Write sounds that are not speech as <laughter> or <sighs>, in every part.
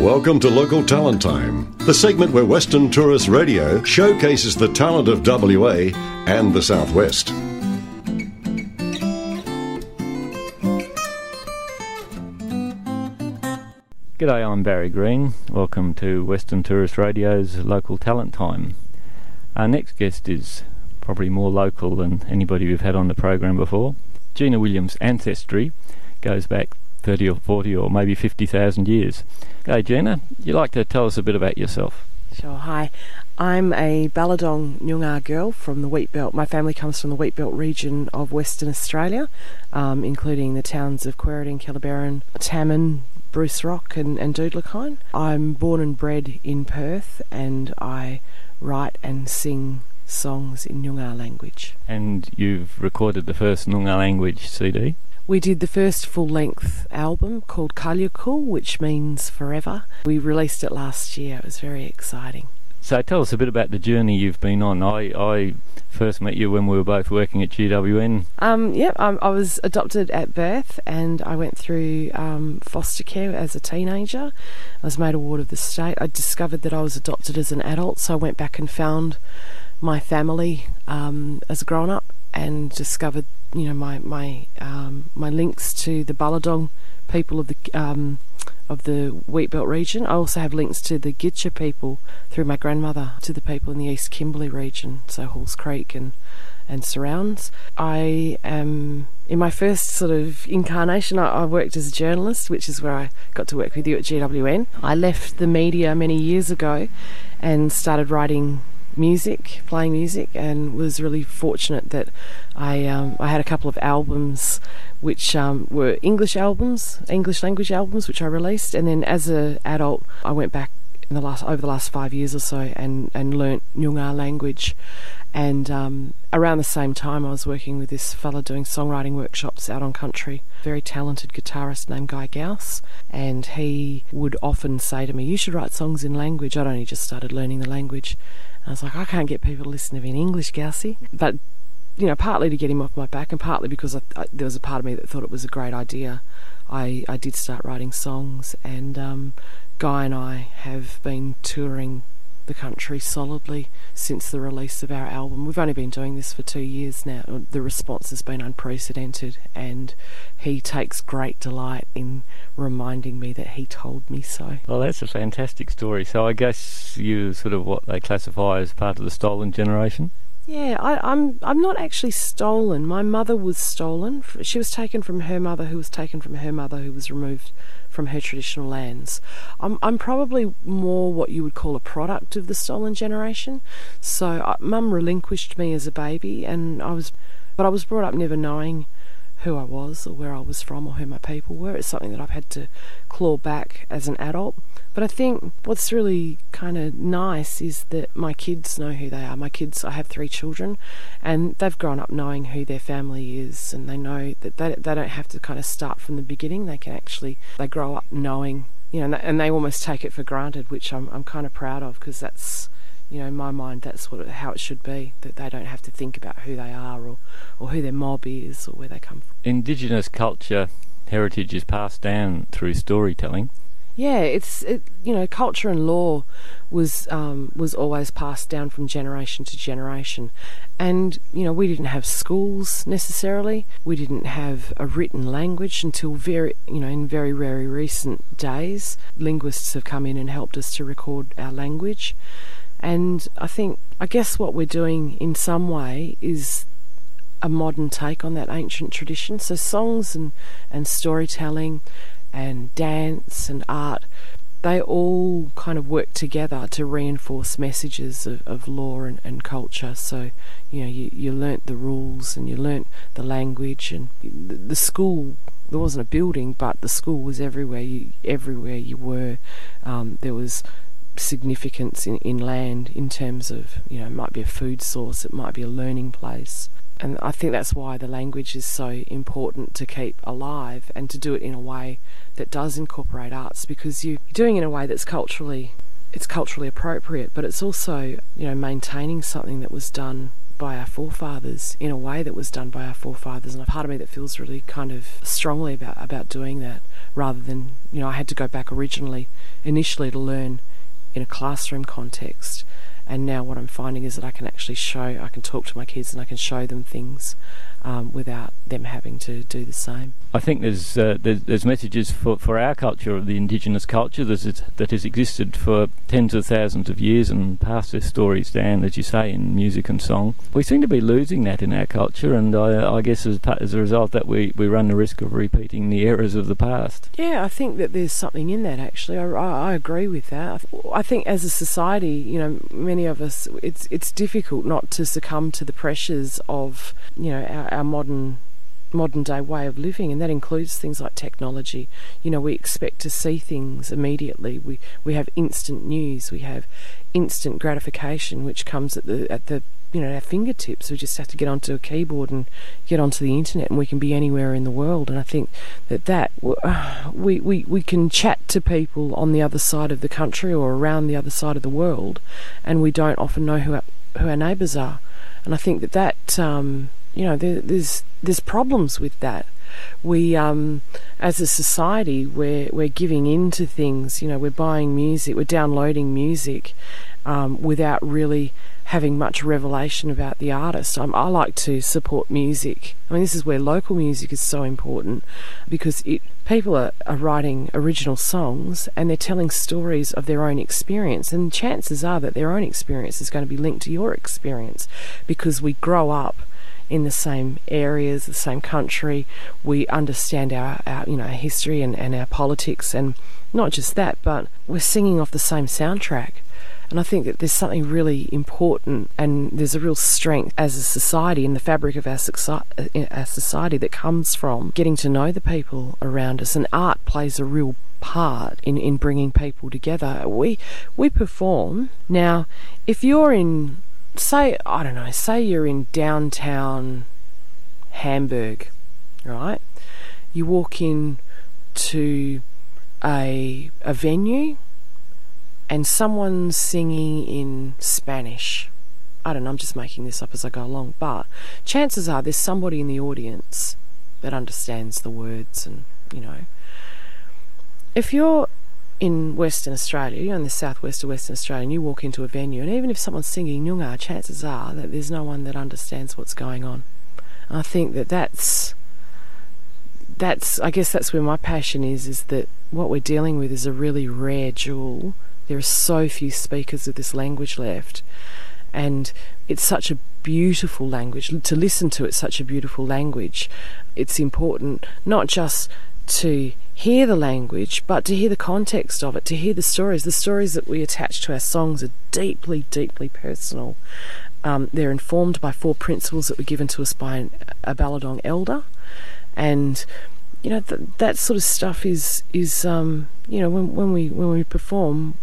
Welcome to Local Talent Time, the segment where Western Tourist Radio showcases the talent of WA and the Southwest. G'day, I'm Barry Green. Welcome to Western Tourist Radio's Local Talent Time. Our next guest is probably more local than anybody we've had on the program before. Gina Williams' ancestry goes back 30 or 40 or maybe 50,000 years. Hey Gina, you'd like to tell us a bit about yourself? Sure, hi. I'm a Ballardong Noongar girl from the Wheat Belt. My family comes from the Wheat Belt region of Western Australia, um, including the towns of Quairading, Kellerberrin, Tammin, Bruce Rock, and, and Doodlakine. I'm born and bred in Perth, and I write and sing songs in Noongar language. And you've recorded the first Noongar language CD? We did the first full length album called Kalyakoorl, which means forever. We released it last year. It was very exciting. So tell us a bit about the journey you've been on. I, I first met you when we were both working at GWN. Um, yeah, I, I was adopted at birth and I went through um, foster care as a teenager. I was made a ward of the state. I discovered that I was adopted as an adult, so I went back and found my family um, as a grown up and discovered you know my my um, my links to the Ballardong people of the um, of the Wheat Belt region. I also have links to the Gija people through my grandmother to the people in the East Kimberley region, so Halls Creek and and surrounds. I am in my first sort of incarnation. I, I, worked as a journalist, which is where I got to work with you at GWN. I left the media many years ago and started writing music, playing music, and was really fortunate that I um, I had a couple of albums which um, were English albums, English language albums, which I released, and then as an adult, I went back in the last over the last five years or so and and learnt Noongar language. And um, around the same time, I was working with this fella doing songwriting workshops out on country. Very talented guitarist named Guy Ghouse, and he would often say to me, "You should write songs in language." I'd only just started learning the language, I was like, I can't get people to listen to me in English, Gaussy. But, you know, partly to get him off my back and partly because I, I, there was a part of me that thought it was a great idea. I, I did start writing songs, and um, Guy and I have been touring the country solidly since the release of our album. We've only been doing this for two years now. The response has been unprecedented, and he takes great delight in reminding me that he told me so. Well, that's a fantastic story. So I guess you sort of what they classify as part of the stolen generation. Yeah, I, I'm. I'm not actually stolen. My mother was stolen. She was taken from her mother, who was taken from her mother, who was removed from her traditional lands. I'm, I'm probably more what you would call a product of the stolen generation. So, uh, mum relinquished me as a baby, and I was, but I was brought up never knowing who I was or where I was from or who my people were. It's something that I've had to claw back as an adult. But I think what's really kind of nice is that my kids know who they are. My kids, I have three children, and they've grown up knowing who their family is, and they know that they, they don't have to kind of start from the beginning. They can actually, they grow up knowing, you know, and they almost take it for granted, which I'm, I'm kind of proud of because that's, you know, in my mind, that's what how it should be. That they don't have to think about who they are or, or who their mob is or where they come from. Indigenous culture heritage is passed down through storytelling. Yeah, it's it, you know culture and law was um, was always passed down from generation to generation, and you know we didn't have schools necessarily. We didn't have a written language until very you know in very very recent days. Linguists have come in and helped us to record our language, and I think I guess what we're doing in some way is a modern take on that ancient tradition. So songs and, and storytelling and dance and art, they all kind of work together to reinforce messages of, of law and, and culture. So, you know, you, you learnt the rules and you learnt the language and the, the school. There wasn't a building, but the school was everywhere. You, everywhere you were, um, there was significance in, in land in terms of you know it might be a food source, it might be a learning place. And I think that's why the language is so important to keep alive and to do it in a way that does incorporate arts because you're doing it in a way that's culturally it's culturally appropriate but it's also you know maintaining something that was done by our forefathers in a way that was done by our forefathers. And a part of me that feels really kind of strongly about about doing that rather than, you know, I had to go back originally, initially to learn in a classroom context. And now what I'm finding is that I can actually show, I can talk to my kids and I can show them things um, without them having to do the same. I think there's, uh, there's, there's messages for, for our culture of the indigenous culture that, that has existed for tens of thousands of years and passed their stories down, as you say, in music and song. We seem to be losing that in our culture, and I, I guess as, as a result that we, we run the risk of repeating the errors of the past. Yeah, I think that there's something in that. Actually, I, I, I agree with that. I think as a society, you know, many of us, it's it's difficult not to succumb to the pressures of you know our, our modern modern day way of living, and that includes things like technology. You know, we expect to see things immediately. We we have instant news. We have instant gratification, which comes at the at the you know our fingertips. We just have to get onto a keyboard and get onto the internet, and we can be anywhere in the world. And I think that that <sighs> we we we can chat to people on the other side of the country or around the other side of the world, and we don't often know who our, who our neighbours are. And I think that that um, you know there, there's there's problems with that. We, um, as a society, we're we're giving in to things. You know, we're buying music, we're downloading music um, without really having much revelation about the artist. I'm, I like to support music. I mean, this is where local music is so important because it, people are, are writing original songs and they're telling stories of their own experience. And chances are that their own experience is going to be linked to your experience because we grow up in the same areas, the same country. We understand our, our you know our history and, and our politics, and not just that, but we're singing off the same soundtrack. And I think that there's something really important, and there's a real strength as a society in the fabric of our, uh, our society that comes from getting to know the people around us. And art plays a real part in, in bringing people together. We we perform now. If you're in say, I don't know, say you're in downtown Hamburg, right? You walk in to a, a venue and someone's singing in Spanish. I don't know, I'm just making this up as I go along, but chances are there's somebody in the audience that understands the words and, you know. If you're in Western Australia, you're in the southwest of Western Australia, and you walk into a venue, and even if someone's singing Noongar, chances are that there's no one that understands what's going on. I think that that's that's I guess that's where my passion is is that what we're dealing with is a really rare jewel. There are so few speakers of this language left, and it's such a beautiful language to listen to. It's such a beautiful language. It's important not just to hear the language, but to hear the context of it, to hear the stories. The stories that we attach to our songs are deeply, deeply personal. Um, they're informed by four principles that were given to us by an, a Ballardong elder, and you know th- that sort of stuff is is um, you know when, when we when we perform,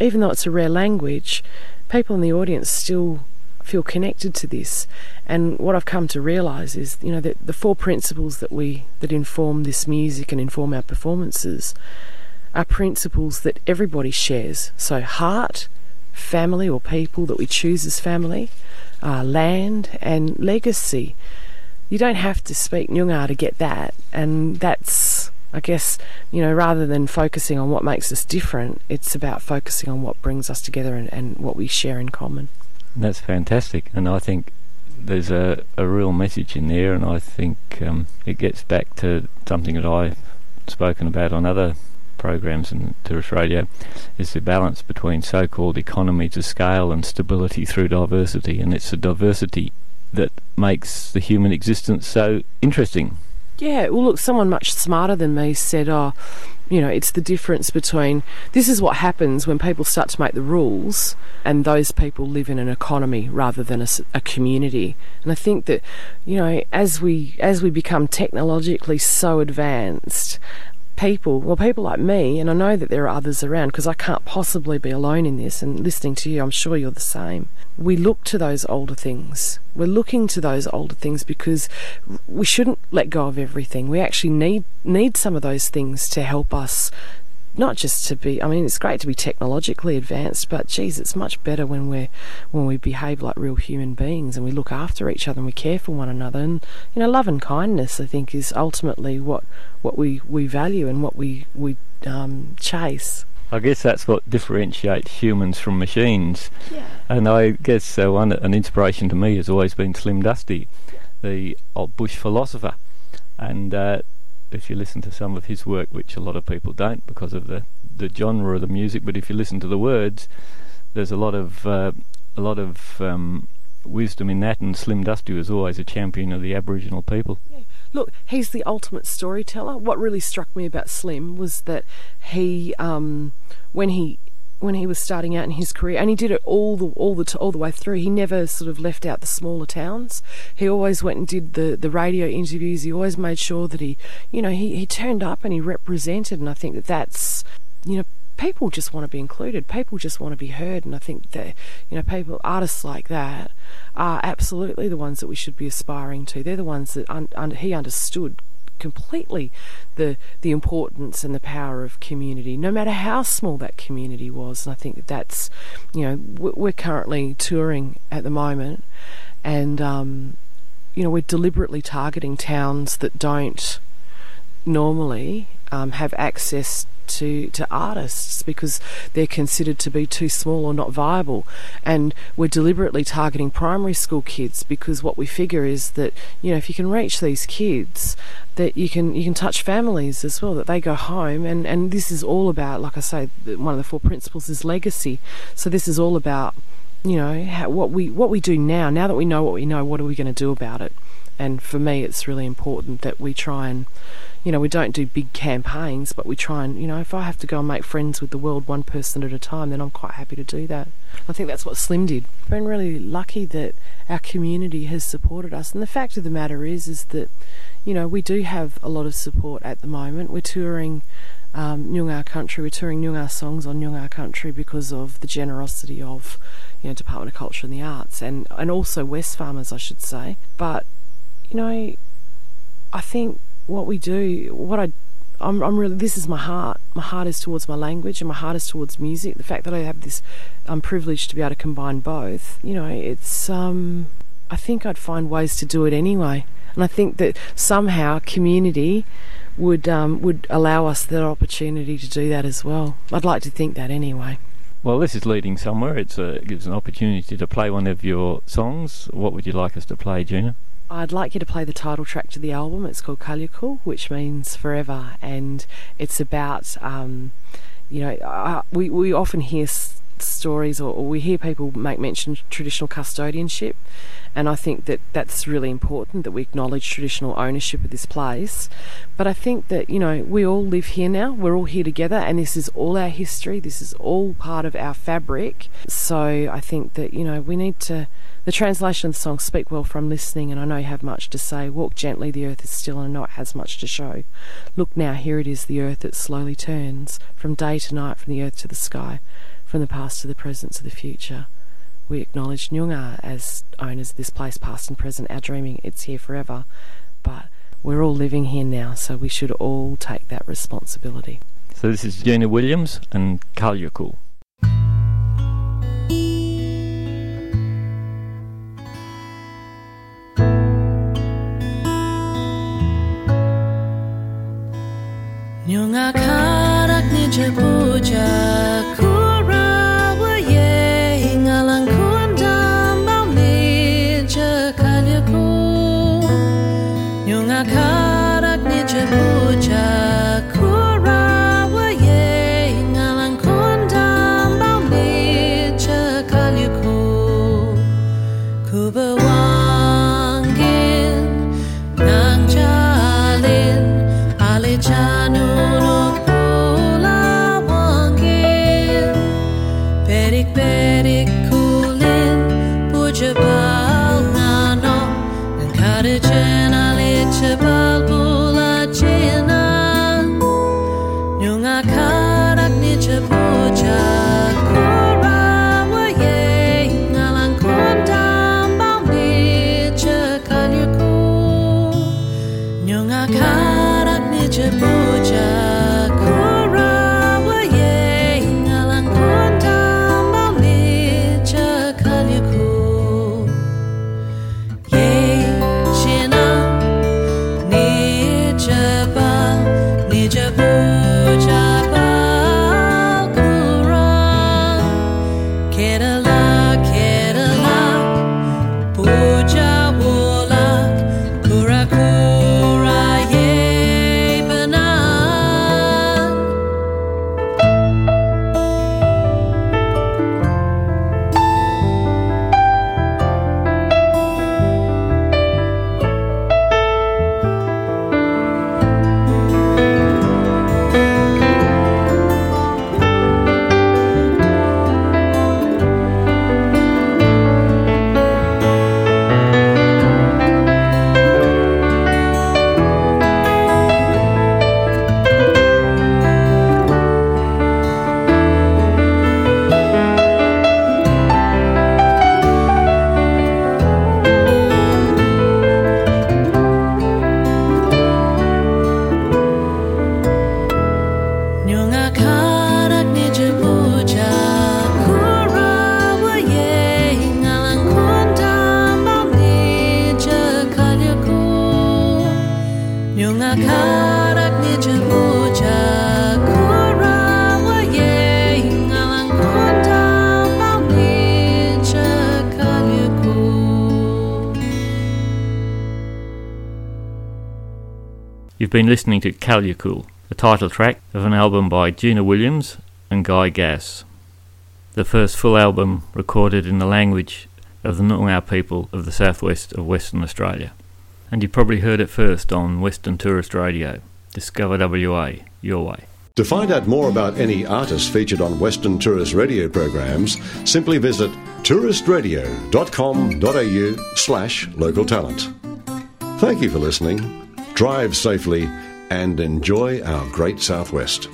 even though it's a rare language, people in the audience still feel connected to this. And what I've come to realise is, you know, that the four principles that we that inform this music and inform our performances are principles that everybody shares. So heart, family or people that we choose as family, uh, land, and legacy. You don't have to speak Noongar to get that, and that's I guess, you know, rather than focusing on what makes us different, it's about focusing on what brings us together and, and what we share in common. That's fantastic, and I think there's a, a real message in there, and I think um, it gets back to something that I've spoken about on other programs in tourist radio, is the balance between so-called economies of scale and stability through diversity, and it's the diversity that makes the human existence so interesting. Yeah, well, look, someone much smarter than me said, oh, you know, it's the difference between this is what happens when people start to make the rules and those people live in an economy rather than a, a, community. And I think that, you know, as we as we become technologically so advanced, people, well, people like me, and I know that there are others around because I can't possibly be alone in this. And listening to you, I'm sure you're the same. We look to those older things. We're looking to those older things because we shouldn't let go of everything. We actually need need some of those things to help us not just to be. I mean, it's great to be technologically advanced, but geez, it's much better when we're when we behave like real human beings and we look after each other and we care for one another. And you know, love and kindness, I think, is ultimately what what we, we value and what we we um, chase. I guess that's what differentiates humans from machines. Yeah. And I guess uh, one an inspiration to me has always been Slim Dusty, the old bush philosopher, and. Uh, if you listen to some of his work, which a lot of people don't because of the, the genre of the music, but if you listen to the words, there's a lot of uh, a lot of um, wisdom in that. And Slim Dusty was always a champion of the Aboriginal people. Yeah. Look, he's the ultimate storyteller. What really struck me about Slim was that he, um, when he when he was starting out in his career, and he did it all the all the all the way through. He never sort of left out the smaller towns. He always went and did the, the radio interviews. He always made sure that he, you know, he, he turned up and he represented. And I think that that's, you know, people just want to be included. People just want to be heard. And I think that, you know, people artists like that are absolutely the ones that we should be aspiring to. They're the ones that un, un, he understood completely the the importance and the power of community, no matter how small that community was. And I think that that's, you know, we're currently touring at the moment, and um, you know, we're deliberately targeting towns that don't normally um, have access to, to artists because they're considered to be too small or not viable. And we're deliberately targeting primary school kids because what we figure is that, you know, if you can reach these kids, that you can you can touch families as well, that they go home and, and this is all about, like I say, one of the four principles is legacy. So this is all about, you know, how, what we what we do now. Now that we know what we know, what are we going to do about it? And for me, it's really important that we try and you know, we don't do big campaigns, but we try and, you know, if I have to go and make friends with the world one person at a time, then I'm quite happy to do that. I think that's what Slim did. I've been really lucky that our community has supported us. And the fact of the matter is, is that, you know, we do have a lot of support at the moment. We're touring um, Noongar Country, we're touring Noongar songs on Noongar Country because of the generosity of, you know, Department of Culture and the Arts and, and also Wesfarmers, I should say. But, you know, I think what we do, what I I'm, I'm really this is my heart. My heart is towards my language, and my heart is towards music. The fact that I have this, I'm privileged to be able to combine both. You know, it's um, I think I'd find ways to do it anyway, and I think that somehow community would um, would allow us that opportunity to do that as well. I'd like to think that anyway. Well, this is leading somewhere. It's a, it gives an opportunity to play one of your songs. What would you like us to play, Gina? I'd like you to play the title track to the album. It's called Kalyakoorl, which means forever, and it's about, um, you know, we we often hear s- stories or, or, we hear people make mention of traditional custodianship, and I think that that's really important that we acknowledge traditional ownership of this place. But I think that you know we all live here now. We're all here together, and this is all our history. This is all part of our fabric. So I think that you know we need to the translation of the song Speak well from listening, and I know you have much to say. Walk gently, the earth is still, and it has much to show. Look now, here it is, the earth that slowly turns from day to night, from the earth to the sky, from the past to the present to the future. We acknowledge Noongar as owners of this place, past and present. Our dreaming, it's here forever. But we're all living here now, so we should all take that responsibility. So this is Gina Williams and Kalyakoorl. Been listening to Kalyakoorl, the title track of an album by Gina Williams and Guy Ghouse. The first full album recorded in the language of the Noongar people of the southwest of Western Australia. And you probably heard it first on Western Tourist Radio. Discover WA, your way. To find out more about any artists featured on Western Tourist Radio programs, simply visit touristradio.com.au slash local talent. Thank you for listening. Drive safely and enjoy our great southwest.